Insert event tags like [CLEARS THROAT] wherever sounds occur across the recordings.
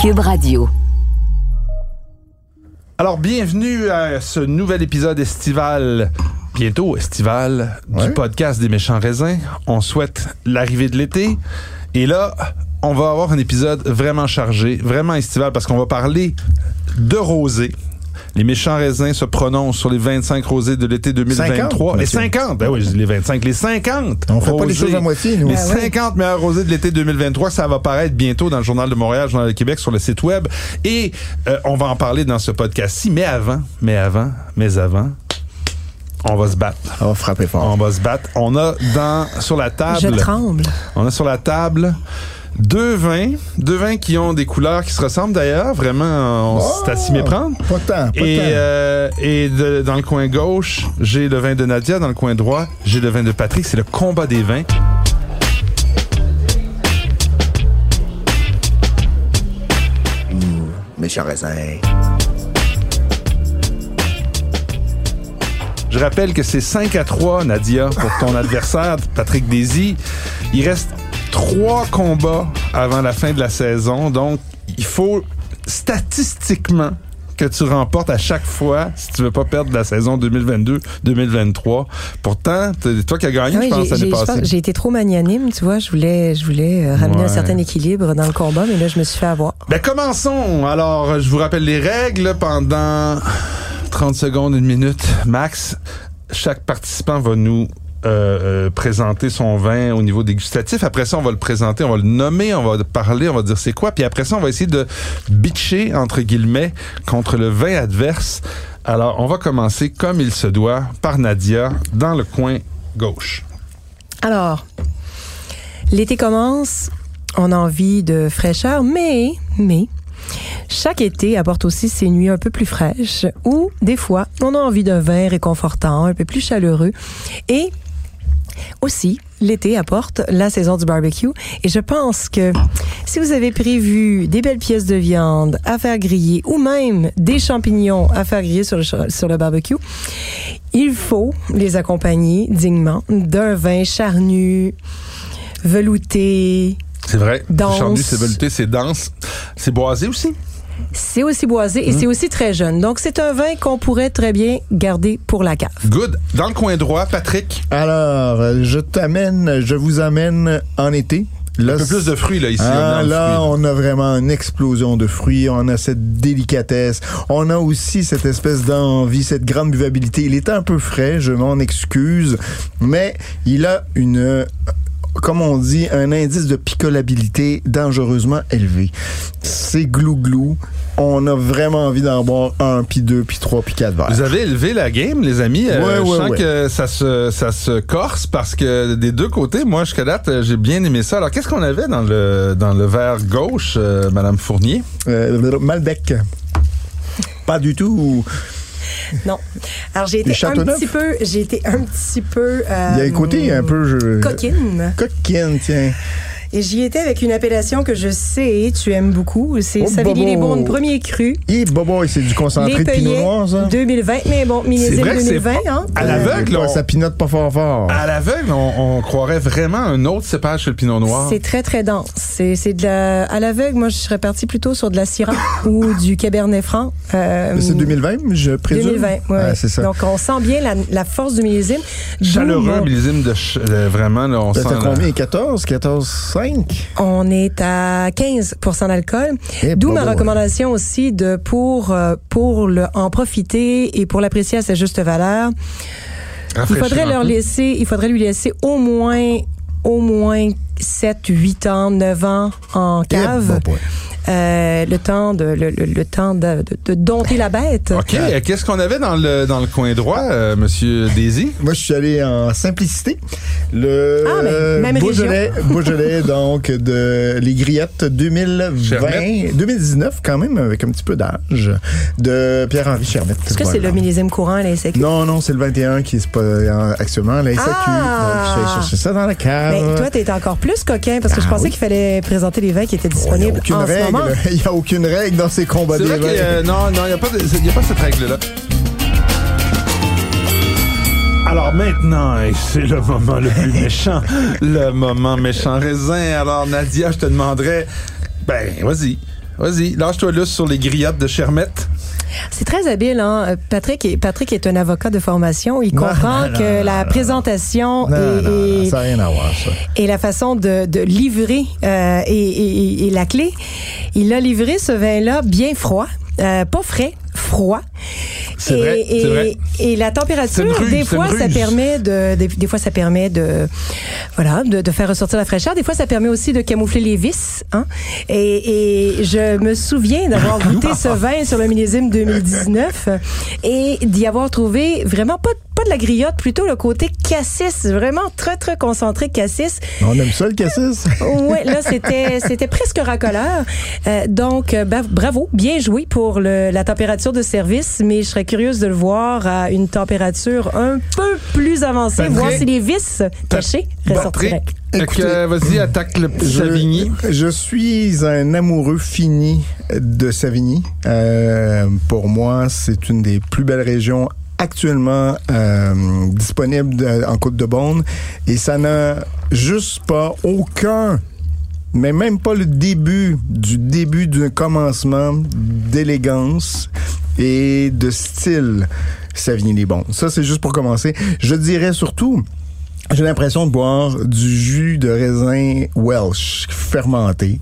Cube Radio. Alors, bienvenue à ce nouvel épisode estival, bientôt estival, du Ouais. podcast des méchants raisins. On souhaite l'arrivée de l'été. Et là, on va avoir un épisode vraiment chargé, vraiment estival, parce qu'on va parler de rosé. Les méchants raisins se prononcent sur les 25 rosés de l'été 2023. 50, les monsieur. 50, ben oui, je dis les 25, les 50. On fait pas les rosés. choses à moitié, nous. Les Ah ouais. 50 meilleurs rosés de l'été 2023, ça va paraître bientôt dans le Journal de Montréal, Journal de Québec, sur le site web. Et euh, on va en parler dans ce podcast-ci. Mais avant, mais avant, mais avant, on va se battre. On va frapper fort. On va se battre. On a dans sur la Je table, tremble. on a sur la table deux vins, deux vins qui ont des couleurs qui se ressemblent d'ailleurs. Vraiment, on c'est à s'y méprendre. Pas pas Et, euh, et de- dans le coin gauche, j'ai le vin de Nadia. Dans le coin droit, j'ai le vin de Patrick. C'est le combat des vins. Méchant raisin. Je rappelle que c'est 5 à 3, Nadia, pour ton [LAUGHS] adversaire, Patrick Désy. Il reste trois combats avant la fin de la saison. Donc, il faut statistiquement que tu remportes à chaque fois si tu veux pas perdre la saison 2022-2023. Pourtant, c'est toi qui as gagné, Oui, je pense, j'ai- l'année passée. j'ai été trop magnanime, tu vois. Je voulais, je voulais euh, ramener Ouais. un certain équilibre dans le combat, mais là, je me suis fait avoir. Ben, commençons. Alors, je vous rappelle les règles pendant 30 secondes, une minute max. Chaque participant va nous euh, euh, présenter son vin au niveau dégustatif. Après ça, on va le présenter, on va le nommer, on va parler, on va dire c'est quoi. Puis après ça, on va essayer de bitcher, entre guillemets, contre le vin adverse. Alors, on va commencer comme il se doit par Nadia dans le coin gauche. Alors, l'été commence, on a envie de fraîcheur, mais, mais, chaque été apporte aussi ses nuits un peu plus fraîches ou, des fois, on a envie d'un vin réconfortant, un peu plus chaleureux. Et aussi, l'été apporte la saison du barbecue. Et je pense que si vous avez prévu des belles pièces de viande à faire griller ou même des champignons à faire griller sur le, ch- sur le barbecue, il faut les accompagner dignement d'un vin charnu, velouté. C'est vrai. Dense. Charnu, c'est velouté, c'est dense. C'est boisé aussi? C'est aussi boisé et c'est aussi très jeune. Donc, c'est un vin qu'on pourrait très bien garder pour la cave. Good. Dans le coin droit, Patrick? Alors, euh, je t'amène, je vous amène en été. Là, Un peu plus de fruits, là, ici. Ah, on là, fruit, on a vraiment une explosion de fruits. On a cette délicatesse. On a aussi cette espèce d'envie, cette grande buvabilité. Il est un peu frais, je m'en excuse, mais il a une, comme on dit, un indice de picolabilité dangereusement élevé. C'est glou-glou. On a vraiment envie d'en boire un, puis deux, puis trois, puis quatre verres. Vous avez élevé la game, les amis. Euh, Ouais, je ouais, sens ouais. que ça se, ça se corse parce que des deux côtés, moi, jusqu'à date, euh, j'ai bien aimé ça. Alors, qu'est-ce qu'on avait dans le, dans le verre gauche, euh, Madame Fournier? Euh, Malbec. Pas du tout. Non. Alors, j'ai été un petit peu, j'ai été un petit peu. euh, Il y a un côté un peu... Je... Coquine. Coquine, tiens. Et j'y étais avec une appellation que je sais tu aimes beaucoup. C'est Oh, Savigny les. Beaunes premier cru. Et bobo, c'est du concentré Les de pinot noir, ça? 2020. Mais bon, millésime vrai que c'est 2020, hein? À l'aveugle, Euh, on- Ça pinote pas fort fort. À l'aveugle, on, on croirait vraiment un autre cépage que le pinot noir. C'est très, très dense. C'est, c'est de la, à l'aveugle, moi, je serais parti plutôt sur de la Syrah [LAUGHS] ou du Cabernet Franc. Euh, C'est 2020, je présume? 2020, ouais. Ah, c'est ça. Donc, on sent bien la, la force du millésime. Chaleureux, millésime de, ch- de- vraiment, là, on T'as sent... combien? 14? 14, 5? On est à 15% d'alcool. Eh, D'où ma recommandation aussi de pour euh, pour le en profiter et pour l'apprécier à sa juste valeur. Il rafraîchir faudrait un leur peu. laisser, il faudrait lui laisser au moins au moins 7, 8 ans, 9 ans en Eh, cave. bon. Euh, le temps de le, le- le temps de, de- de dompter la bête. OK. euh, Qu'est-ce qu'on avait dans le, dans le coin droit, euh, Monsieur Daisy? Moi, je suis allé en simplicité. Le Ah, ben, même Beaujolais, [LAUGHS] Beaujolais, donc, de les grillettes 2020, Chermette. 2019, quand même, avec un petit peu d'âge, de Pierre-Henri Chermette. Est-ce que c'est le millésime courant à la SAQ? Non, non, c'est le 21 qui est pas euh, actuellement à la SAQ. Ah! Donc, je chercher ça dans la cave. Mais toi, t'es encore plus coquin parce que je Ah, pensais oui. qu'il fallait présenter les vins qui étaient Il n'y a disponibles aucune en ce moment. Règle. [LAUGHS] Il n'y a aucune règle dans ces combats C'est des vrai a- non, non, il n'y a, pas de- il y a pas cette règle-là. Alors maintenant, c'est le moment le plus méchant, [LAUGHS] le moment méchant raisin. Alors Nadia, je te demanderais, ben vas-y, Vas-y, lâche-toi là sur les griottes de Chermette. C'est très habile, hein. Patrick est, Patrick est un avocat de formation. Il Non, comprend non, que non, la présentation et, non, et- ça n'a rien à voir, ça. et la façon de, de livrer euh, et la clé, il a livré ce vin-là bien froid, euh, pas frais, froid. C'est et, vrai, et, vrai. et la température, ruse, des fois, ça permet de, des, des fois, ça permet de, voilà, de, de faire ressortir la fraîcheur. Des fois, ça permet aussi de camoufler les vices. Hein? Et, et je me souviens d'avoir [LAUGHS] goûté ce vin sur le millésime 2019 et d'y avoir trouvé vraiment pas, pas de la griotte, plutôt le côté cassis, vraiment très, très concentré cassis. On aime ça, le cassis? [LAUGHS] Ouais, là c'était c'était presque racoleur. Euh, donc euh, bravo, bien joué pour le, la température de service, mais je serais curieuse de le voir à une température un peu plus avancée, Patrick, voir si les vis cachés ressortiraient. Écoutez, euh, vas-y, attaque le petit Je, Savigny. je suis un amoureux fini de Savigny. Euh, pour moi, c'est une des plus belles régions actuellement euh, disponibles de- en Côte de Beaune et ça n'a juste pas aucun mais même pas le début du début d'un commencement d'élégance et de style Savigny-les-Bons. Ça, c'est juste pour commencer. Je dirais surtout, j'ai l'impression de boire du jus de raisin Welsh fermenté.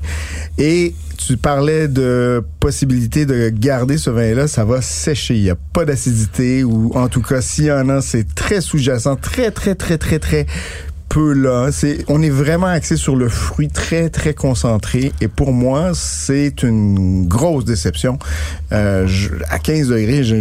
Et tu parlais de possibilité de garder ce vin-là, ça va sécher. Il n'y a pas d'acidité ou en tout cas, s'il y en a, c'est très sous-jacent, très, très, très, très, très peu là. C'est, on est vraiment axé sur le fruit très, très concentré. Et pour moi, c'est une grosse déception. Euh, je- à 15 degrés, j'ai,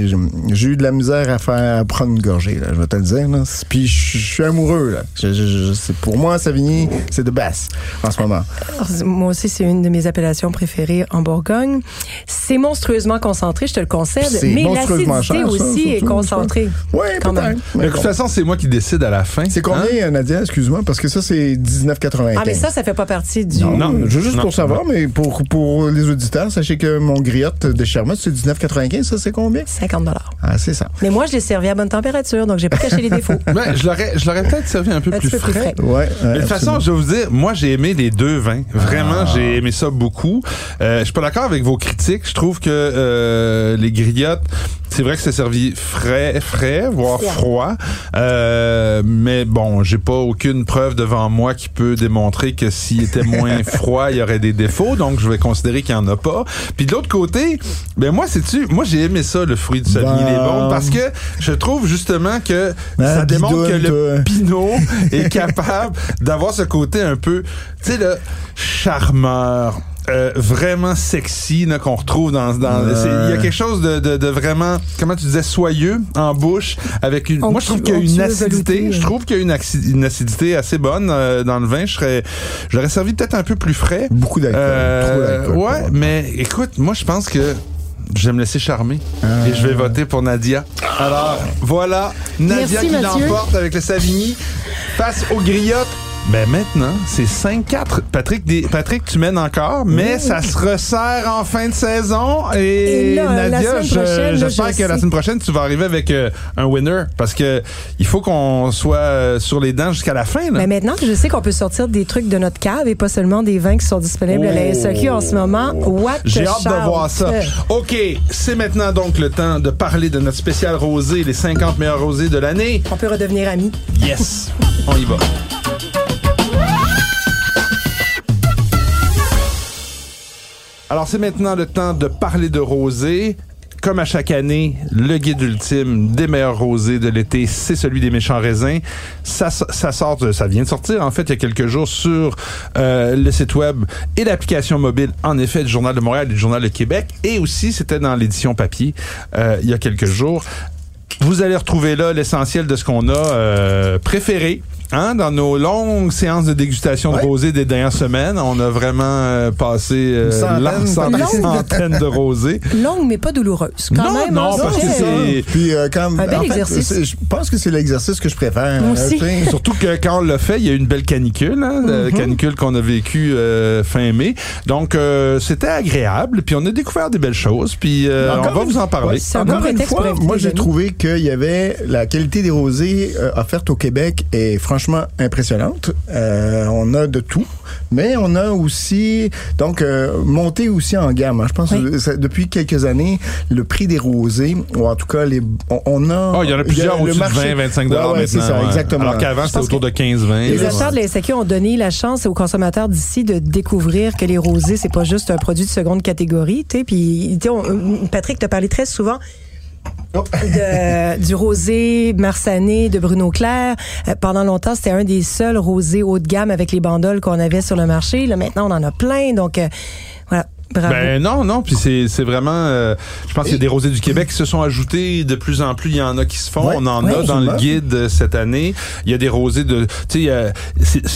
eu de la misère à faire à prendre une gorgée, là, je vais te le dire. Là. Puis je, je suis amoureux. Là. Je- je- je- c'est, pour moi, Savigny, c'est de basse en ce moment. Alors, Moi aussi, c'est une de mes appellations préférées en Bourgogne. C'est monstrueusement concentré, je te le concède, C'est mais monstrueusement l'acidité cher, ça, aussi est surtout, concentrée. Oui, Quand peut-être. même. Mais Mais de toute façon, c'est moi qui décide à la fin. C'est Hein? combien, Nadia? Excuse-moi, parce que ça, c'est 19,95. Ah, mais ça, ça fait pas partie du... Non, Non, je- juste non, pour savoir, mais pour, pour les auditeurs, sachez que mon griotte de Charmotte, c'est 19,95. Ça, c'est combien? 50 dollars. Ah, c'est ça. Mais moi, je l'ai servi à bonne température, donc j'ai pas caché les défauts. [LAUGHS] Ben, je l'aurais, je l'aurais peut-être servi un peu Un plus peu plus frais. frais. Ouais. Mais de toute façon, je vais vous dire, moi, j'ai aimé les deux vins. Vraiment, Ah. j'ai aimé ça beaucoup. Euh, je suis pas d'accord avec vos critiques. Je trouve que euh, les griottes, c'est vrai que c'est servi frais, frais, voire Froid. Euh, mais bon, j'ai pas aucune preuve devant moi qui peut démontrer que s'il était moins [LAUGHS] froid, il y aurait des défauts. Donc, je vais considérer qu'il y en a pas. Puis de l'autre côté, ben moi, c'est-tu, moi, j'ai aimé ça, le fruit du Savigny les Bon. Bons, parce que je trouve justement que Ah, ça démontre que le. Pinot est [LAUGHS] capable d'avoir ce côté un peu, tu sais, le charmeur. Euh, vraiment sexy qu'on retrouve dans dans Ouais. c'est- il y a quelque chose de, de, de vraiment comment tu disais soyeux en bouche avec une moi je trouve qu'il y a une acidité je trouve qu'il y a une, une acidité assez bonne euh, dans le vin je serais j'aurais servi peut-être un peu plus frais Beaucoup d'alcool. Euh, ouais mais écoute moi je pense que je vais me laisser charmer et je vais voter pour Nadia. Alors, voilà, Nadia Merci, qui l'emporte avec le Savigny face aux griottes. Ben maintenant, c'est 5-4. Patrick, des- Patrick, tu mènes encore, mais ça se resserre en fin de saison. Et, Et là, la Nadia, je- j'espère je que la semaine prochaine, tu vas arriver avec euh, un winner. Parce que il faut qu'on soit euh, sur les dents jusqu'à la fin. Là. Mais maintenant que je sais qu'on peut sortir des trucs de notre cave et pas seulement des vins qui sont disponibles à la Oh. SAQ en ce moment, what J'ai hâte de voir ça. OK, c'est maintenant donc le temps de parler de notre spécial rosé, les 50 meilleurs rosés de l'année. On peut redevenir amis. Yes, on y va. [LAUGHS] Alors, c'est maintenant le temps de parler de rosé. Comme à chaque année, le guide ultime des meilleurs rosés de l'été, c'est celui des méchants raisins. Ça, ça sort, de- ça vient de sortir en fait il y a quelques jours sur euh, le site web et l'application mobile, en effet, du Journal de Montréal et du Journal de Québec. Et aussi, c'était dans l'édition papier euh, il y a quelques jours. Vous allez retrouver là l'essentiel de ce qu'on a euh, préféré. Hein, dans nos longues séances de dégustation de Ouais. rosés des dernières semaines, on a vraiment euh, passé euh, centaine, l'ensemble des peut-être. centaines de rosés. [LAUGHS] Longue, mais pas douloureuse. Quand non, même, non, hein, parce que c'est-. Puis euh, quand Un bel en exercice. je pense que c'est l'exercice que je préfère. Hein, aussi. [LAUGHS] Surtout que quand on l'a fait, il y a eu une belle canicule, hein, la canicule qu'on a vécue euh, fin mai. Donc, euh, c'était agréable. Puis on a découvert des belles choses. Puis euh, on Encore va une- vous en parler. Ouais, C'est un Encore bon une fois, moi j'ai trouvé qu'il y avait la qualité des rosés euh, offertes au Québec est franchement franchement impressionnante. Euh, on a de tout, mais on a aussi donc euh, monté aussi en gamme. hein. Je pense Oui. que ça- depuis quelques années, le prix des rosés, ou en tout cas les, on, on a. Oh, il y en a plusieurs au-dessus de marché- 20, 25 Ouais, ouais, maintenant. c'est ça, ouais. exactement. Alors qu'avant, c'était autour de 15, 20. Les acheteurs de la SAQ ont donné la chance aux consommateurs d'ici de découvrir que les rosés, c'est pas juste un produit de seconde catégorie. tu sais. Puis, on- Patrick t'a parlé très souvent Oh. du rosé marsané de Bruno Claire. Euh, pendant longtemps, c'était un des seuls rosés haut de gamme avec les bandoles qu'on avait sur le marché. Là, maintenant, on en a plein. Donc, euh. Bravo. Ben non, non, puis c'est vraiment... euh, je pense qu'il y a des rosés du Québec qui se sont ajoutés de plus en plus. Il y en a qui se font. Ouais, on en ouais, a dans le guide euh, cette année. Il y a des rosés de... Tu sais, euh,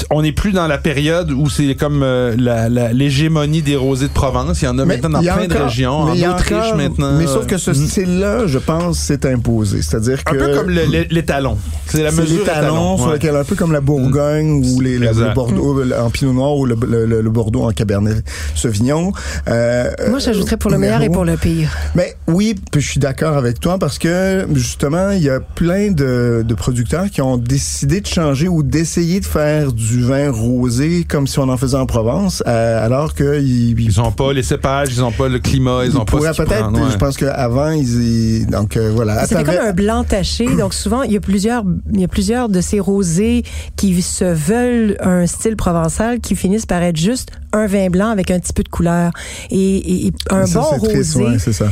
on n'est plus dans la période où c'est comme euh, la- la- l'hégémonie des rosés de Provence. Il y en a Mais maintenant dans plein de régions. En Autriche encore- maintenant. Mais sauf que ce Mm. style-là, je pense, s'est imposé. C'est-à-dire que Un peu comme le- le- l'étalon. C'est la mesure les talons étalon, sur ouais. un peu comme la Bourgogne ou les, le- Bordeaux en Pinot Noir ou le, le- le- le Bordeaux en Cabernet Sauvignon. Euh, Moi, j'ajouterais pour le meilleur et pour le pire. Mais oui, puis je suis d'accord avec toi parce que justement, il y a plein de, de producteurs qui ont décidé de changer ou d'essayer de faire du vin rosé comme si on en faisait en Provence, euh, alors que ils, Ils ont pas les cépages, ils ont pas le climat, ils ont pas ce qu'ils peut-être. ouais. Je pense qu'avant, ils, ils- donc euh, voilà. C'était comme un blanc taché. Donc souvent, il y a plusieurs, il y a plusieurs de ces rosés qui se veulent un style provençal qui finissent par être juste un vin blanc avec un petit peu de couleur. Et, et- un ça, bon c'est triste, rosé, ouais, ça.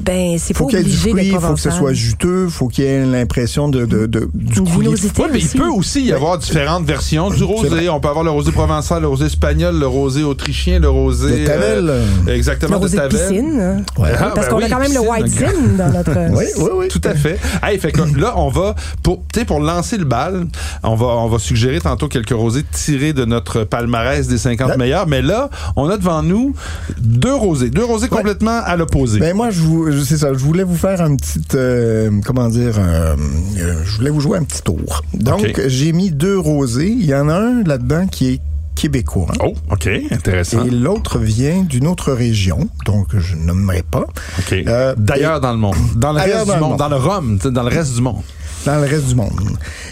Ben c'est pas faut qu'il y ait du obligé fruit, d'être faut que ce soit juteux, faut qu'il y ait l'impression de, de, de du coulis. Ouais, mais il peut aussi y avoir différentes versions du rosé. On peut avoir le rosé provençal, le rosé espagnol, le rosé autrichien, le rosé. De Tavel. euh, Le exactement, de rosé de Tavel. piscine. hein. Ouais. Ah, Parce ben qu'on a oui, quand même le white zin dans notre. [LAUGHS] Oui, oui, oui. Tout à fait. Hey, fait que là, on va pour, tu sais, pour lancer le bal, on va, on va suggérer tantôt quelques rosés tirés de notre palmarès des 50 Ouais. meilleurs. Mais là, on a devant nous deux rosés, deux rosés complètement à l'opposé. Ben moi, je vous, je- c'est ça. Je voulais vous faire un petit, euh, comment dire, euh, euh, je voulais vous jouer un petit tour. Donc, j'ai mis deux rosés. Il y en a un là-dedans qui est québécois. Oh, ok, intéressant. Et l'autre vient d'une autre région, donc je nommerai pas, Ok. Euh, D'ailleurs dans le monde, dans le reste du monde, monde. dans le Rhum, dans le reste du monde. dans le reste du monde.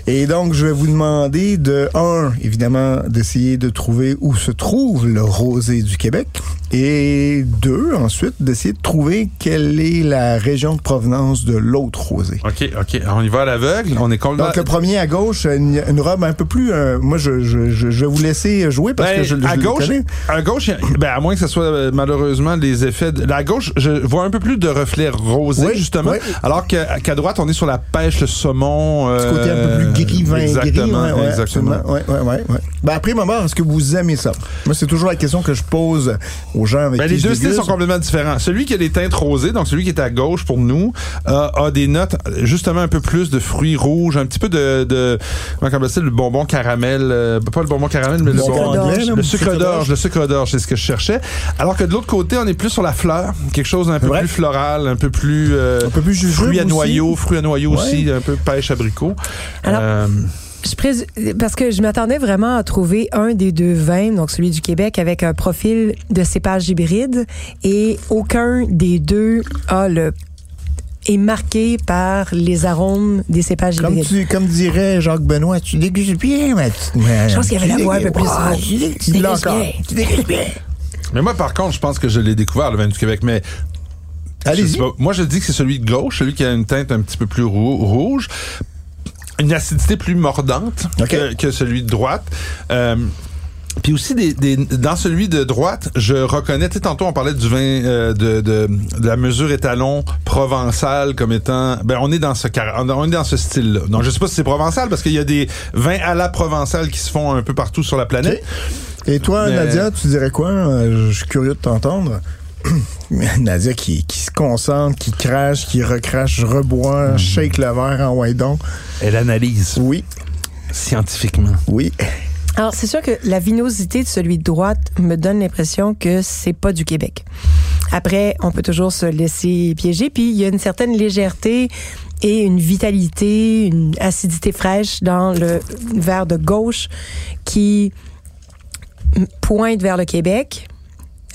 Et donc, je vais vous demander de, un, évidemment, d'essayer de trouver où se trouve le rosé du Québec. Et deux, ensuite, d'essayer de trouver quelle est la région de provenance de l'autre rosé. Ok, ok. On y va à l'aveugle. On est complètement. Donc, le premier à gauche, une, une robe un peu plus... euh, moi, je, je, je, vais vous laisser jouer parce Ben, que je, je à le gauche, connais. à gauche, ben à moins que ce soit euh, malheureusement les effets. De, à gauche, je vois un peu plus de reflets rosés Oui, justement, oui. alors qu'à droite, on est sur la pêche, le saumon. Ce côté un peu plus gris, vin gris. Exactement, ouais, ouais, exactement. Ouais, ouais, ouais, ouais. Ben, après, maman, est-ce que vous aimez ça? Moi, c'est toujours la question que je pose aux gens avec Ben, qui les je deux styles sont complètement différents. Celui qui a des teintes rosées, donc celui qui est à gauche pour nous, euh, a des notes justement un peu plus de fruits rouges, un petit peu de, de comment on appelle ça, le bonbon caramel, euh, pas le bonbon caramel, mais le, Sucre bonbon- d'orge. le sucre d'orge, le sucre d'orge, c'est ce que je cherchais. Alors que de l'autre côté, on est plus sur la fleur, quelque chose d'un peu plus floral, un peu plus euh, Un peu plus fruits à noyaux, fruits à noyaux Ouais. aussi, un peu pêche abricot. Alors, Euh, Je parce que je m'attendais vraiment à trouver un des deux vins, donc celui du Québec, avec un profil de cépage hybride, et aucun des deux a le est marqué par les arômes des cépages Comme, hybrides. tu, comme dirait Jacques Benoît, tu dégustes bien, ma petite Je pense qu'il y avait la voix un peu plus Ah, tu dégustes encore. bien. Tu dégustes bien. mais moi, par contre, je pense que je l'ai découvert le vin du Québec, mais Allez-y. Moi, je dis que c'est celui de gauche, celui qui a une teinte un petit peu plus rou- rouge, une acidité plus mordante que, que celui de droite. Euh, puis aussi, des, des- dans celui de droite, je reconnais, tu sais, tantôt on parlait du vin euh, de, de, de la mesure étalon provençal comme étant, ben on est dans ce on est dans ce style-là. Donc je sais pas si c'est provençal parce qu'il y a des vins à la provençale qui se font un peu partout sur la planète. Et toi, Mais- Nadia, tu dirais quoi? Euh, Je suis curieux de t'entendre. [COUGHS] Nadia qui, qui se concentre, qui crache, qui recrache, reboit, Mhm. shake le verre en white Elle analyse Oui, scientifiquement. oui. Alors, c'est sûr que la vinosité de celui de droite me donne l'impression que c'est pas du Québec. Après, on peut toujours se laisser piéger, puis il y a une certaine légèreté et une vitalité, une acidité fraîche dans le verre de gauche qui pointe vers le Québec.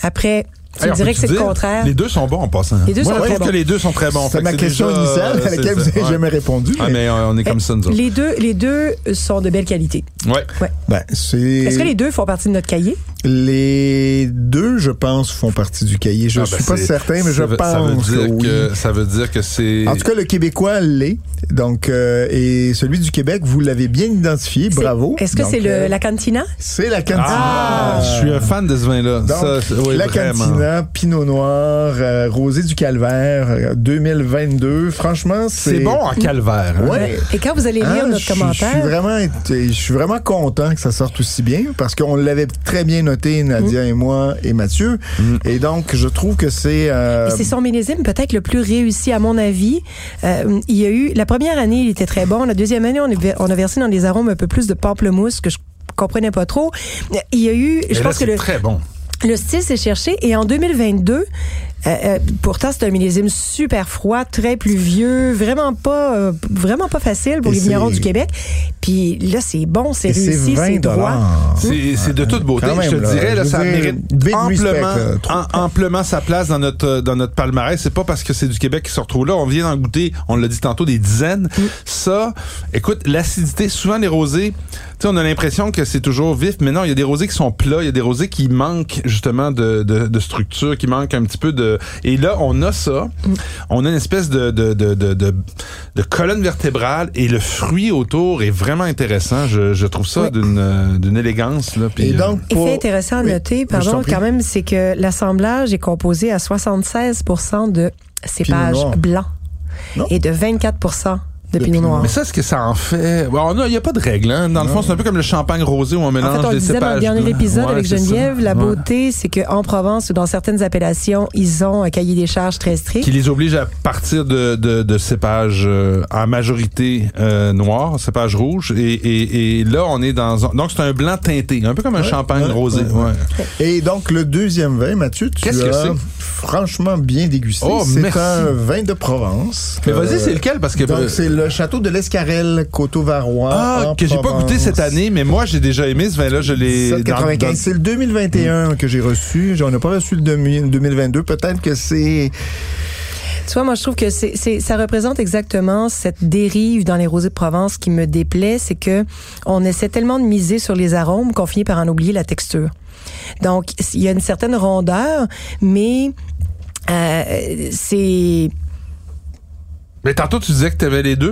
Après, Tu me dirais que c'est le contraire? Les deux sont bons en passant. Les deux Moi, sont je très trouve bons. que les deux sont très bons. C'est Fait ma que question déjà, initiale à laquelle vous n'avez Ouais. jamais répondu. Ah, mais on est comme ça, nous autres. Les deux, les deux sont de belle qualité. Ouais. Ben, c'est... Est-ce que les deux font partie de notre cahier? Les deux, je pense, font partie du cahier. Je Ah, suis ben, pas certain, mais je veut- pense ça veut dire que oui. que ça veut dire que c'est. En tout cas, le Québécois l'est. Donc, euh, et celui du Québec, vous l'avez bien identifié. Bravo. Est-ce que c'est le, euh, la cantina? C'est la cantina. Ah, je suis un fan de ce vin-là. Oui, la vraiment. cantina, Pinot Noir, euh, Rosé du Calvaire, euh, 2022. Franchement, c'est... C'est bon en calvaire. hein? Ouais. Et quand vous allez lire Ah, notre je suis- commentaire, Je suis vraiment, je suis vraiment content que ça sorte aussi bien parce qu'on l'avait très bien noté, Nadia et moi et Mathieu. Mm. Et donc, je trouve que c'est. euh, c'est son millésime peut-être le plus réussi à mon avis. Euh, il y a eu la première année, il était très bon. La deuxième année, on, est- on a versé dans des arômes un peu plus de pamplemousse que je comprenais pas trop. Il y a eu, Mais je là, pense que c'est le, très bon. Le style s'est cherché et en 2022, euh, euh, pourtant c'est un millésime super froid, très pluvieux, vraiment pas, euh, vraiment pas facile pour Et les vignerons du Québec. Puis là, c'est bon, c'est réussi, 20 c'est droit. C'est de toute beauté. Même, je te là. dirais, là, Je ça dire, mérite amplement, respect, là. Trop- am- amplement sa place dans notre dans notre palmarès. C'est pas parce que c'est du Québec qui se retrouve là. On vient d'en goûter, on l'a dit tantôt, des dizaines. Ça, écoute, l'acidité, souvent les rosés, tu sais, on a l'impression que c'est toujours vif, mais non, il y a des rosés qui sont plats, il y a des rosés qui manquent justement de, de, de structure, qui manquent un petit peu de... Et là, on a ça. On a une espèce de, de, de, de, de, de colonne vertébrale et le fruit autour est vraiment intéressant. Je, je trouve ça Oui. d'une euh, d'une élégance. Là, puis, Et euh, donc, pour- fait intéressant à Oui, noter, pardon, quand même, c'est que l'assemblage est composé à 76 de cépages noir. blancs Non. et de 24 de, De pinot pinot noir. Mais ça, est-ce que ça en fait... Bon, il n'y a pas de règle. Hein? Dans le fond, c'est un peu comme le champagne rosé où on En mélange fait, on des le disait dans le cépages. dernier épisode Ouais, avec. Geneviève, la Ouais. beauté, c'est qu'en Provence ou dans certaines appellations, ils ont un cahier des charges très strict. Qui les oblige à partir de, de, de cépages euh, en majorité euh, noirs, cépages rouges. Et, et, et là, on est dans... un- Donc, c'est un blanc teinté, un peu comme un Ouais, champagne ouais, rosé. ouais, ouais. ouais. Et donc, le deuxième vin, Mathieu, tu Qu'est-ce que as c'est? franchement bien dégusté. Oh, c'est un vin de Provence. Mais Euh, vas-y, c'est lequel? Parce que... Donc, c'est le château de l'Escarel, Coteau-Varois. Ah, que j'ai pas goûté cette année, mais moi, j'ai déjà aimé ce vin-là. Je l'ai... dans- 795. dans- C'est le 2021 que j'ai reçu. J'en ai pas reçu le 2022. Peut-être que c'est... Tu vois, moi, je trouve que c'est, c'est, ça représente exactement cette dérive dans les rosés de Provence qui me déplaît, c'est que on essaie tellement de miser sur les arômes qu'on finit par en oublier la texture. Donc, il y a une certaine rondeur, mais euh, c'est Mais tantôt, tu disais que tu avais les deux.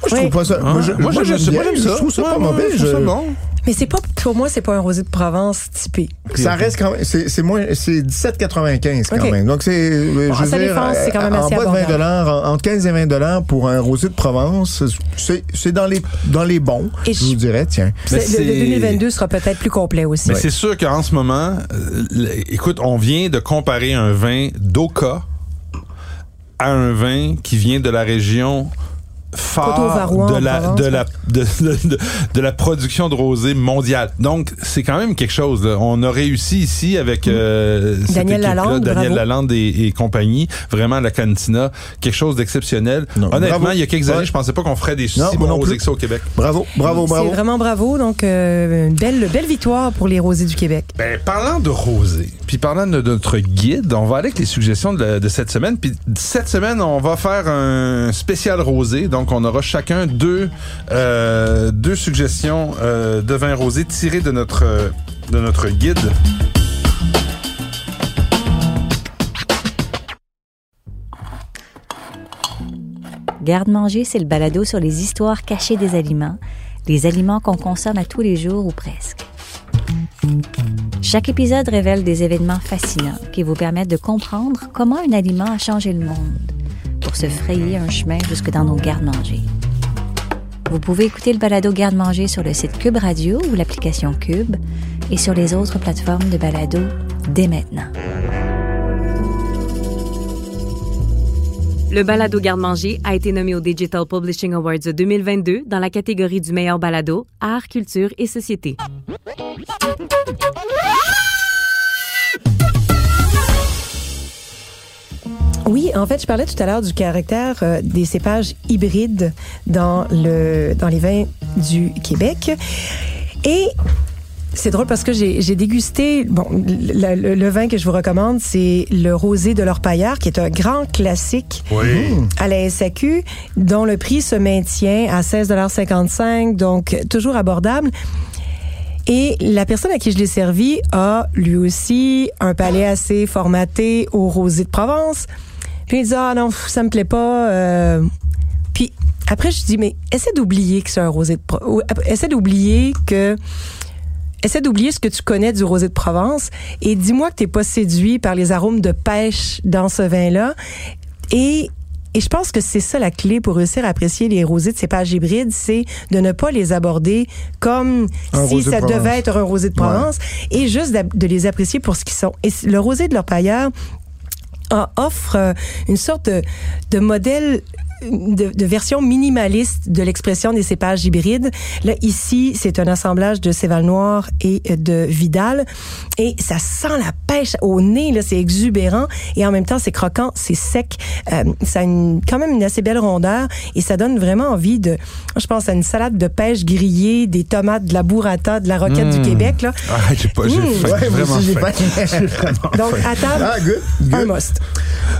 Moi, je Oui. trouve pas ça. Ah, moi, je- moi, moi, j'aime Je trouve ça Ouais, pas ouais, mauvais. je trouve ça Je- bon. mais c'est pas pour moi, c'est pas un rosé de Provence typé. Ça reste quand même, c'est, c'est moins, c'est 17,95 quand même. Donc c'est, je Bon, veux ça dire, défense, c'est quand même en assez bas de 20 abordable. dollars, entre 15 et 20 dollars pour un rosé de Provence, c'est, c'est dans les, dans les bons. Et je je- vous dirais, tiens. Mais le, le c'est- 2022 sera peut-être plus complet aussi. Mais c'est sûr qu'en ce moment, euh, écoute, on vient de comparer un vin d'Oka à un vin qui vient de la région phare de la de la de, de- de- de la production de rosé mondiale. Donc c'est quand même quelque chose. là. On a réussi ici avec euh, cette Daniel Lalande, Daniel bravo. Lalande et, et compagnie, vraiment la cantina, quelque chose d'exceptionnel. Honnêtement, bravo. il y a quelques années, Ouais. je pensais pas qu'on ferait des si Non, bons non rosés plus. que ça au Québec. Bravo, bravo, bravo. C'est vraiment bravo. Donc, euh, belle, belle victoire pour les rosés du Québec. Ben, parlant de rosé, puis parlant de notre guide, on va aller avec les suggestions de, la- de cette semaine. Puis cette semaine, on va faire un spécial rosé. Donc, on aura chacun deux, euh, deux suggestions euh, de vin rosé tirées de notre, de notre guide. Garde-manger, c'est le balado sur les histoires cachées des aliments, les aliments qu'on consomme à tous les jours ou presque. Chaque épisode révèle des événements fascinants qui vous permettent de comprendre comment un aliment a changé le monde pour se frayer un chemin jusque dans nos gardes-manger. Vous pouvez écouter le balado Garde-manger sur le site Cube Radio ou l'application Cube et sur les autres plateformes de balado dès maintenant. Le balado Garde-manger a été nommé au Digital Publishing Awards 2022 dans la catégorie du meilleur balado, art, culture et société. Oui, en fait, je parlais tout à l'heure du caractère euh, des cépages hybrides dans, le, dans les vins du Québec. Et C'est drôle parce que j'ai dégusté. Bon, le, le- le vin que je vous recommande, c'est le rosé de l'Orpaillard, qui est un grand classique Oui. à la SAQ, dont le prix se maintient à 16,55 donc toujours abordable. Et la personne à qui je l'ai servi a lui aussi un palais assez formaté au rosé de Provence. Puis il dit ah non ça me plaît pas. euh. Puis après je dis mais essaie d'oublier que c'est un rosé de Pro- ou, essaie d'oublier que essaie d'oublier ce que tu connais du rosé de Provence et dis-moi que t'es pas séduit par les arômes de pêche dans ce vin-là. Et et je pense que c'est ça la clé pour réussir à apprécier les rosés de cépages hybrides, c'est de ne pas les aborder comme Un si de ça Provence. devait être un rosé de Provence et juste de les apprécier pour ce qu'ils sont. Et le rosé de leur pailleur euh, offre euh, une sorte de, de modèle de, de version minimaliste de l'expression des cépages hybrides. Là, ici, c'est un assemblage de Céval Noir et de Vidal. Et ça sent la pêche au nez, là, c'est exubérant. Et en même temps, c'est croquant, c'est sec. Euh, ça a une, quand même une assez belle rondeur. Et ça donne vraiment envie de, je pense à une salade de pêche grillée, des tomates, de la burrata, de la roquette du Québec, là. Ah, j'ai pas, j'ai Mmh. Ouais, vraiment aussi. [LAUGHS] Donc, à table, Ah, good. un must.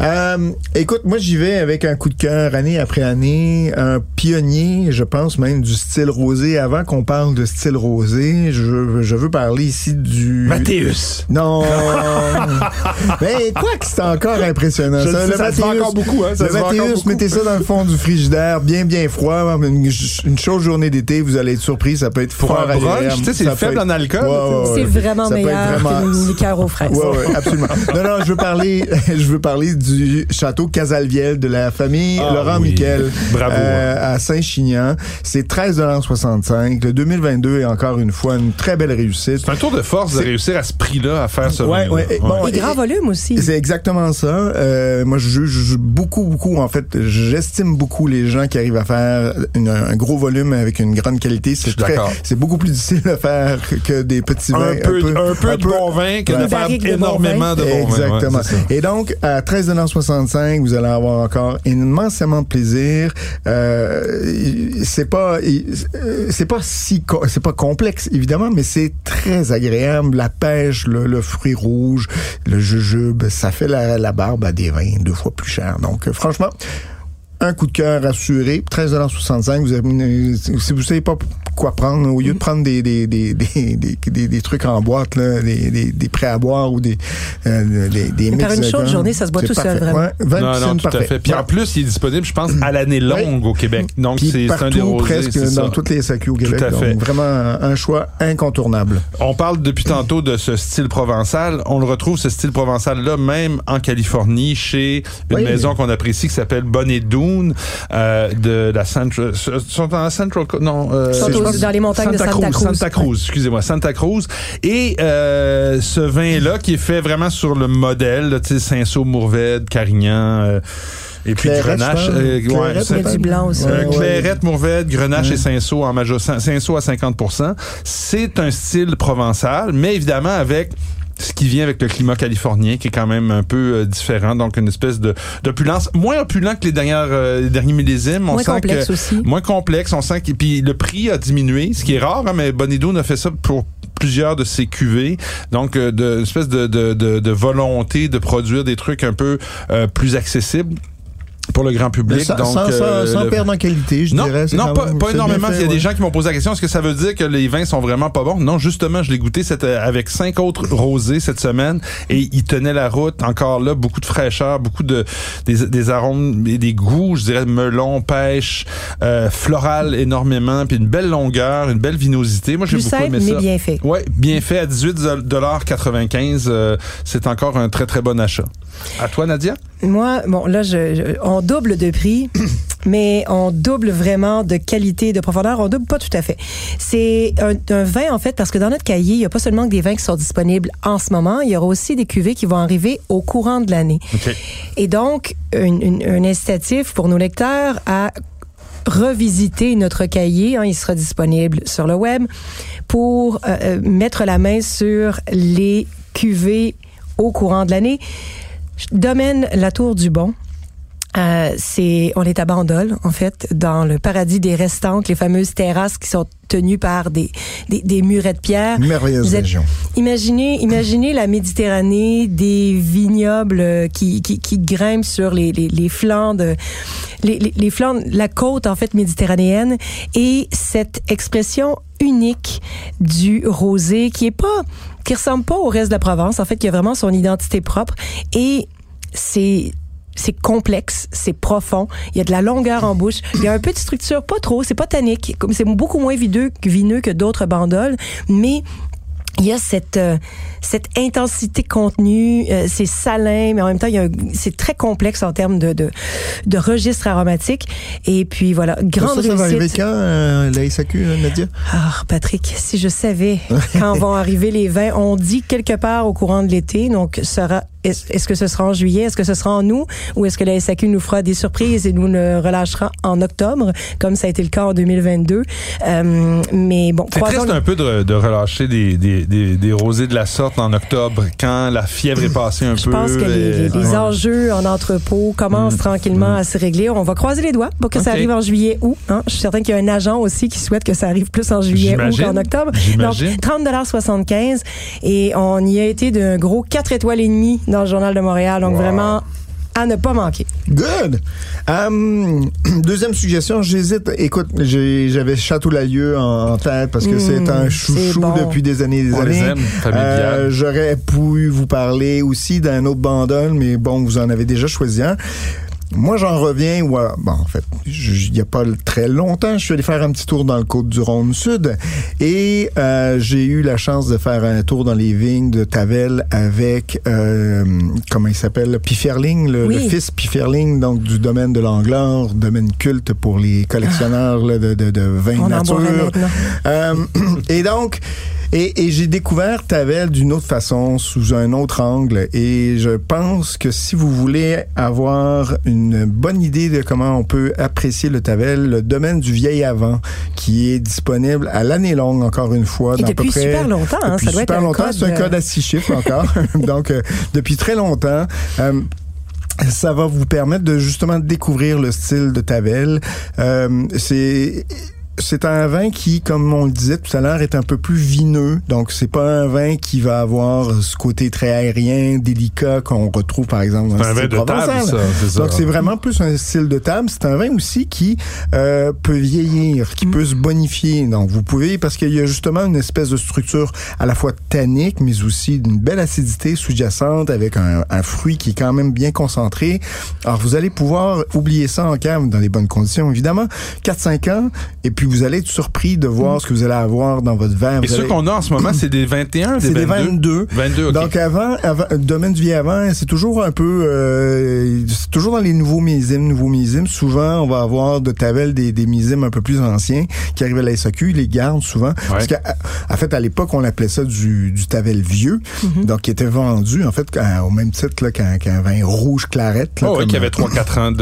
Euh, écoute, moi j'y vais avec un coup de cœur année après année, un pionnier, je pense même du style rosé. Avant qu'on parle de style rosé, je, je veux parler ici du. Mathéus. Non. [LAUGHS] Mais quoi que c'est encore impressionnant. Je ça, le sais, ça se vend encore beaucoup, hein, ça le Mathéus, mettez ça dans le fond du frigidaire, bien bien froid. Une, une chaude journée d'été, vous allez être surpris, ça peut être Pour fort un brunch, tu sais, c'est faible être- en alcool, Ouais, ouais, C'est vraiment Ça peut être meilleur vraiment- qu'une [LAUGHS] liqueur aux fraises. Ouais, ouais, absolument. non, non, je veux parler, [LAUGHS] je veux parler du château Casalviel de la famille Ah Laurent oui. Bravo. euh, à Saint-Chinian. C'est 13,65 Le 2022 est encore une fois une très belle réussite. C'est un tour de force de réussir à ce prix-là à faire ce Ouais, vin-là. ouais, et bon, Et grand volume aussi. C'est exactement ça. Euh, moi, je juge beaucoup, beaucoup. En fait, j'estime beaucoup les gens qui arrivent à faire une- un gros volume avec une grande qualité. C'est beaucoup plus difficile à faire que des petits vins. un peu, un peu, de bon vin que Ouais. de faire de énormément de bon vin. Ouais, Exactement. Et donc, à 13,65 vous allez avoir encore immensément plaisir. Euh, c'est pas, c'est pas si, c'est pas complexe, évidemment, mais c'est très agréable. La pêche, le, le fruit rouge, le jujube, ça fait la, la barbe à des vins deux fois plus cher. Donc, euh, franchement, un coup de cœur assuré, 13,65 vous avez, si vous savez pas quoi prendre, au lieu de prendre des, des, des, des, des, des- des trucs en boîte, là, des, des, des prêts à boire ou des, euh, des, par une de chaude journée, ça se boit tout seul, vraiment. Ouais, Non, non, tout à fait. Puis en plus, il est disponible, je pense, à l'année longue au Québec. Donc, Puis c'est c'est un partout, des rosés. presque c'est dans ça. toutes les SAQ au Québec. à fait. Donc, vraiment un, choix incontournable. On parle depuis tantôt de ce style provençal. On le retrouve, ce style provençal-là, même en Californie, chez une Oui. maison qu'on apprécie qui s'appelle Bonnet Euh, de la Central... sont la Central... Non. euh, Sont dans les montagnes de Santa Cruz. Santa Cruz, excusez-moi, Santa Cruz. Et euh, ce vin-là, qui est fait vraiment sur le modèle, là, tu sais, Saint-Saul, Mourvèdre, Carignan... euh, et puis Clairette, Grenache, euh, Clairette, ouais, du blanc aussi. euh, Ouais, ouais. Clairette, Mourvèdre, Grenache Ouais. et Saint-Saul en major Saint-Saul à 50 C'est un style provençal, mais évidemment avec ce qui vient avec le climat californien qui est quand même un peu euh, différent. Donc une espèce de d'opulence moins opulent que les dernières euh, les derniers millésimes. On Moins sent complexe que aussi. moins complexe. On sent que puis le prix a diminué ce qui est rare hein, mais Bonidoun a fait ça pour plusieurs de ses cuvées. Donc euh, de une espèce de, de, de, de volonté de produire des trucs un peu euh, plus accessibles pour le grand public sans, donc sans, euh, sans le- perdre en qualité, je non, dirais. non pas, énormément. fait, Il y a des gens qui m'ont posé la question est-ce que ça veut dire que les vins sont vraiment pas bons? Non, justement, je l'ai goûté cette, avec cinq autres rosés cette semaine et ils tenaient la route. Encore là, beaucoup de fraîcheur, beaucoup de des, des arômes et des goûts, je dirais melon, pêche, euh, floral énormément, puis une belle longueur, une belle vinosité. Moi, j'ai beaucoup simple, aimé mais ça. bien fait. Ouais, bien fait à 18,95 euh, c'est encore un très très bon achat. À toi, Nadia? Moi, bon, là, je, je- on double de prix, [COUGHS] mais on double vraiment de qualité de profondeur. On double pas tout à fait. C'est un, un vin, en fait, parce que dans notre cahier, il n'y a pas seulement que des vins qui sont disponibles en ce moment, il y aura aussi des cuvées qui vont arriver au courant de l'année. Et donc, une- une- un incitatif pour nos lecteurs à revisiter notre cahier. hein, il sera disponible sur le web pour euh, euh, mettre la main sur les cuvées au courant de l'année. Domaine La Tour du Bon Euh, c'est, on est à Bandol, en fait, dans le paradis des restantes, les fameuses terrasses qui sont tenues par des, des, des murets de pierre. Merveilleuse Vous êtes- région. Imaginez, imaginez la Méditerranée, des vignobles qui, qui, qui grimpent sur les, les, les flancs de les, les, les flancs, de la côte en fait méditerranéenne, et cette expression unique du rosé qui est pas, qui ressemble pas au reste de la Provence, en fait, qui a vraiment son identité propre, et c'est c'est complexe, c'est profond, il y a de la longueur en bouche, il y a un peu de structure, pas trop, c'est pas tannique, comme c'est beaucoup moins videux, vineux que d'autres bandoles, mais il y a cette euh, cette intensité contenue, euh, c'est salin, mais en même temps, il y a un- c'est très complexe en termes de, de de registre aromatique. Et puis voilà, grande ça, ça va arriver quand, euh, la SAQ, là, Nadia? Ah, Patrick, si je savais quand vont arriver les vins, on dit quelque part au courant de l'été, donc sera est-ce que ce sera en juillet, est-ce que ce sera en août, ou est-ce que la SAQ nous fera des surprises et nous le relâchera en octobre, comme ça a été le cas en 2022. Euh, mais bon, C'est triste les- un peu de, de relâcher des, des, des, des rosés de la sorte en octobre quand la fièvre est passée un Je peu. pense que les, les- et- les ouais. enjeux en entrepôt commencent tranquillement à se régler. On va croiser les doigts pour que ça arrive en juillet août. Hein? Je suis certain qu'il y a un agent aussi qui souhaite que ça arrive plus en juillet J'imagine. qu'en octobre. Donc, 30,75 et on y a été d'un gros 4 étoiles et demie dans le Journal de Montréal. Donc, Wow. vraiment, à ne pas manquer. Good. Hum, [CLEARS THROAT] deuxième suggestion, j'hésite. Écoute, j'avais Château Lalieu en, en tête parce que c'est un c'est chouchou bon. depuis des années et des On années. les aime, familial. Euh, J'aurais pu vous parler aussi d'un autre bandol, mais bon, vous en avez déjà choisi un. Moi, j'en reviens, ouais, bon, en fait, je- il n'y a pas très longtemps, je suis allé faire un petit tour dans le côte du Rhône Sud et euh, j'ai eu la chance de faire un tour dans les vignes de Tavel avec, euh, comment il s'appelle, Piferling, le, Oui. le fils Piferling, donc du domaine de l'Anglore, domaine culte pour les collectionneurs là, de, de, de vins nature. Euh, [CLEARS THROAT] et donc, et, et j'ai découvert Tavel d'une autre façon, sous un autre angle. Et je pense que si vous voulez avoir une bonne idée de comment on peut apprécier le Tavel, le domaine du vieil avant, qui est disponible à l'année longue, encore une fois, Et dans à depuis peu près super longtemps, hein, depuis ça doit être super un longtemps. code, C'est un code à six chiffres [LAUGHS] encore. [LAUGHS] Donc, euh, depuis très longtemps. Euh, ça va vous permettre de justement découvrir le style de Tavel. Euh, c'est c'est un vin qui, comme on le disait tout à l'heure, est un peu plus vineux. Donc, c'est pas un vin qui va avoir ce côté très aérien, délicat qu'on retrouve, par exemple, dans le vin de table, provençal. ça. Ça. Donc, c'est vraiment plus un style de table. C'est un vin aussi qui euh, peut vieillir, qui peut se bonifier. Donc, vous pouvez, parce qu'il y a justement une espèce de structure à la fois tannique, mais aussi d'une belle acidité sous-jacente avec un, un fruit qui est quand même bien concentré. Alors, vous allez pouvoir oublier ça en cave dans les bonnes conditions, évidemment. 4-5 ans, et puis vous allez être surpris de voir ce que vous allez avoir dans votre verre. Et ceux allez- qu'on a en ce moment, c'est des 21, c'est des 22. 22, ok. Donc avant, avant le domaine du vieil avant, c'est toujours un peu, euh, c'est toujours dans les nouveaux millésimes, nouveaux millésimes. Souvent, on va avoir de Tavel des, des millésimes un peu plus anciens qui arrivent à la SAQ, ils les gardent souvent. Parce qu'en en fait, à l'époque, on appelait ça du, du Tavel vieux, donc qui était vendu en fait à- au même titre qu'un vin rouge clarette. là, Oh, qui avait 3-4 ans de,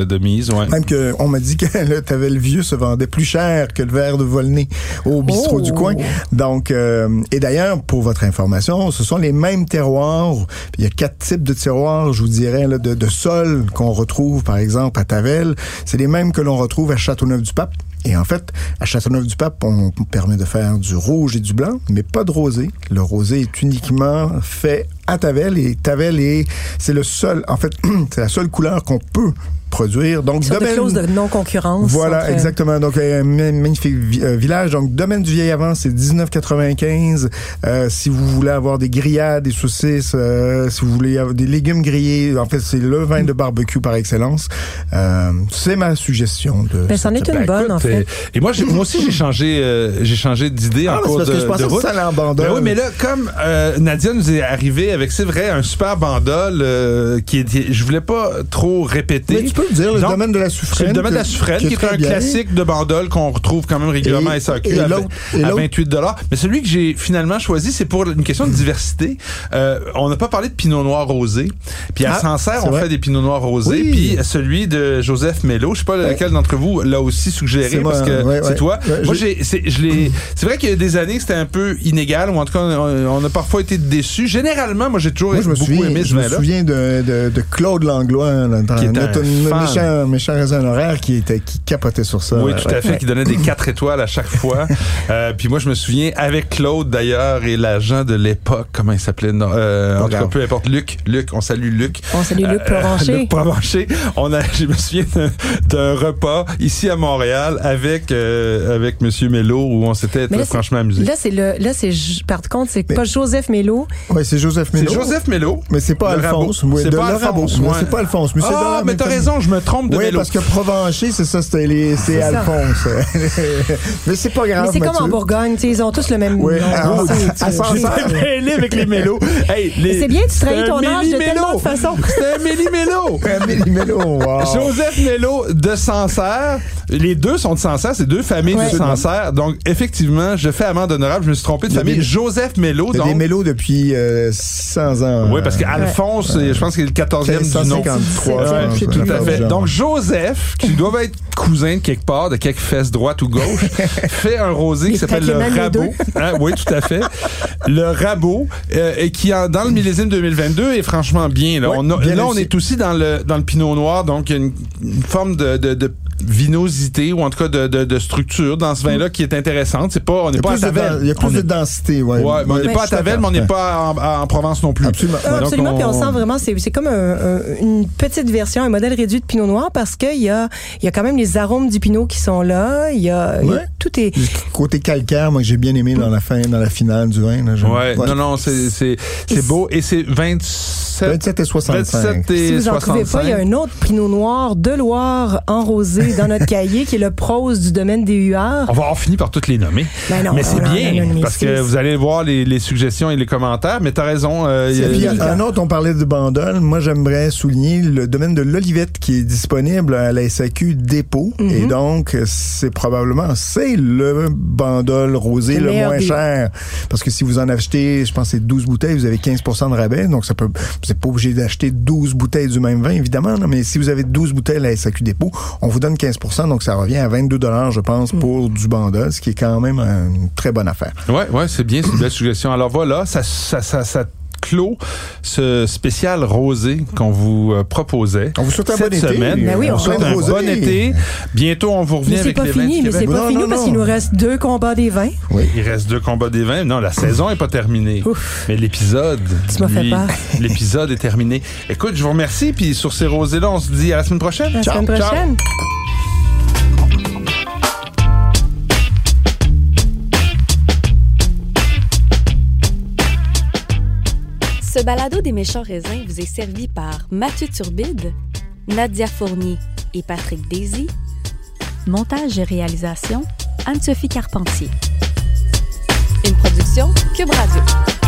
de, de mise, ouais. même que on m'a dit que [LAUGHS] le Tavel vieux se vendait plus cher que le verre de Volnay au bistrot Oh. du coin. Donc, euh, et d'ailleurs, pour votre information, ce sont les mêmes terroirs. Il y a quatre types de terroirs, je vous dirais, là, de, de sol qu'on retrouve, par exemple, à Tavel. C'est les mêmes que l'on retrouve à Châteauneuf-du-Pape. Et en fait, à Châteauneuf-du-Pape, on permet de faire du rouge et du blanc, mais pas de rosé. Le rosé est uniquement fait à Tavel et Tavel est, c'est le seul, en fait, [CLEARS THROAT] c'est la seule couleur qu'on peut produire. Donc, Une sorte de domaine- clause de non-concurrence. voilà, entre- exactement. Donc, un ma- magnifique euh, village. Donc, domaine du vieil avant, c'est 19,95. Euh, si vous voulez avoir des grillades, des saucisses, euh, si vous voulez avoir des légumes grillés, en fait, c'est le vin de barbecue par excellence. Euh, c'est ma suggestion de. Ben, c'en est une bonne, écoute, en fait. Et, moi, j'ai- moi aussi, j'ai changé, euh, j'ai changé d'idée Ah, en mais c'est cours parce de, que je pensais de que route. ça allait en bandole. Ben oui, mais là, comme euh, Nadia nous est arrivée avec, c'est vrai, un super bandol euh, qui est, je voulais pas trop répéter. Mais tu peux le dire, le Donc, domaine de la C'est suffrène. le domaine de la suffrenne, qui, est un bien. classique de bandol qu'on retrouve quand même régulièrement Et- à SAQ et à, à l'autre- 28 Mais celui que j'ai finalement choisi, c'est pour une question de diversité. Euh, on n'a pas parlé de pinot noir rosé. Puis à Ah, Sancerre, on vrai. fait des pinots noirs rosés. Oui. Puis celui de Joseph Mello, je sais pas lequel d'entre vous l'a aussi suggéré moi, parce que ouais, c'est ouais. toi. Moi, je- j'ai, c'est, je l'ai, c'est vrai qu'il y a des années que c'était un peu inégal, ou en tout cas, on, on a parfois été déçus. Généralement, moi, j'ai toujours Moi, je me beaucoup souviens, aimé ce je me souviens de, de, de Claude Langlois, là, dans Qui est un notre, fan. méchant, méchant raisin horaire qui, était, qui capotait sur ça. Oui, Ouais. tout à fait, qui donnait des [LAUGHS] quatre étoiles à chaque fois. Euh, puis moi, je me souviens, avec Claude d'ailleurs, et l'agent de l'époque, comment il s'appelait? Non, euh, en tout cas, peu importe, Luc. Luc, on salue Luc. On salue Luc Euh, Provencher. [LAUGHS] Luc Provencher. On a, je me souviens d'un- repas ici à Montréal avec euh, avec Monsieur Mello où on s'était là, franchement amusé. Là, c'est le, là, c'est, par contre, c'est pas Joseph Mélo. Ouais, c'est Joseph C'est Mélo. Joseph Mello. Mais c'est pas Alphonse. Oui, C'est de pas. Alphonse, ouais. C'est pas Alphonse. Mais c'est Ah, mais t'as raison, je me trompe de Oui, Mello. parce que Provencher, c'est ça, c'était les, c'est. Alphonse. [LAUGHS] mais c'est pas grave. Mais c'est comme en. Bourgogne, tu sais, ils ont tous le même Oui, nom. c'est- à- c'est- Sancerre. mêlé avec les. Hey, les- C'est bien, tu trahis c'est ton un âge de tellement de façons. [LAUGHS] C'est un Méli-Mélo. Amélie [LAUGHS] wow. Joseph Mello de Sancerre. Les deux sont de Sancerre, c'est deux familles Ouais. de Sancerre. Donc, effectivement, je fais amende honorable. Je me suis trompé de famille. des- Joseph Mello, Il y a des mélos depuis euh, 600 ans. Oui, parce qu'Alphonse, c'est- je pense qu'il est le 14e du nom. 1553. Ouais, je c'est pense, tout à fait. Donc, Joseph, qui doit être cousin de quelque part, de quelque fesse droite ou gauche, [LAUGHS] fait un rosé qui s'appelle le Rabot. [LAUGHS] Hein, oui, tout à fait. Le Rabot, euh, et qui, en- dans le millésime 2022, est franchement bien. Là, Ouais, on, a- bien là on est aussi dans le, dans le pinot noir, donc il y a une, une forme de, de, de vinosité ou en tout cas de, de, de structure dans ce vin-là qui est intéressante. C'est pas, on Il y n'est a pas à plus, de, Tavel. il y a plus On de est- densité. Ouais, Ouais, mais on n'est Ouais, pas à Tavel, mais on n'est pas en, en Provence non plus. Absolument. Ah, Donc, absolument, on- puis on sent vraiment, c'est c'est comme un- un- une petite version, un modèle réduit de Pinot Noir parce qu'il y a, il y a quand même les arômes du Pinot qui sont là. Il y a, il y a- Ouais. tout est. Le Côté calcaire, moi, que j'ai bien aimé dans la fin, dans la finale du vin. Là, Ouais, non, non, c'est, c'est, c'est Et beau. Et c'est 27, 27 et 65. 27 et Si vous en trouvez 65. pas, il y a un autre Pinot Noir de Loire dans notre cahier qui est le prose du domaine des Huards. On va avoir fini par toutes les nommer. Ben non, mais c'est en bien, parce que vous allez voir les, les suggestions et les commentaires, mais t'as raison. euh, il y a- y un autre, on parlait de bandol. Moi, j'aimerais souligner le domaine de l'olivette qui est disponible à la SAQ dépôt. Mhm. Et donc, c'est probablement, c'est le bandol rosé Le moins des- cher. Parce que si vous en achetez, je pense, que c'est 12 bouteilles, vous avez 15% de rabais. Donc, ça peut, vous n'êtes pas obligé d'acheter 12 bouteilles du même vin, évidemment. mais si vous avez 12 bouteilles à la SAQ dépôt, on vous donne 15 donc ça revient à 22 je pense, pour du bandol, ce qui est quand même une très bonne affaire. Ouais, ouais, c'est bien, c'est une belle suggestion. Alors voilà, ça, ça, ça, ça clôt ce spécial rosé qu'on vous euh, proposait. On vous souhaite un cette bon été. semaine. Ben oui, on on vous souhaite un rosé. bon été. Bientôt, on vous revient Mais c'est avec pas les vins fini, du mais c'est pas Non, fini non, parce non. qu'il nous reste deux combats des vins. Il reste deux combats des vins. Non, la saison est pas terminée. Ouf. Mais l'épisode, Tu m'as fait lui, peur. [LAUGHS] l'épisode est terminé. Écoute, je vous remercie. Puis sur ces rosés-là, on se dit à la semaine prochaine. La Ciao. semaine Ciao. Ce balado des méchants raisins vous est servi par Mathieu Turbide, Nadia Fournier et Patrick Daisy. Montage et réalisation, Anne-Sophie Carpentier. Une production Cube Radio.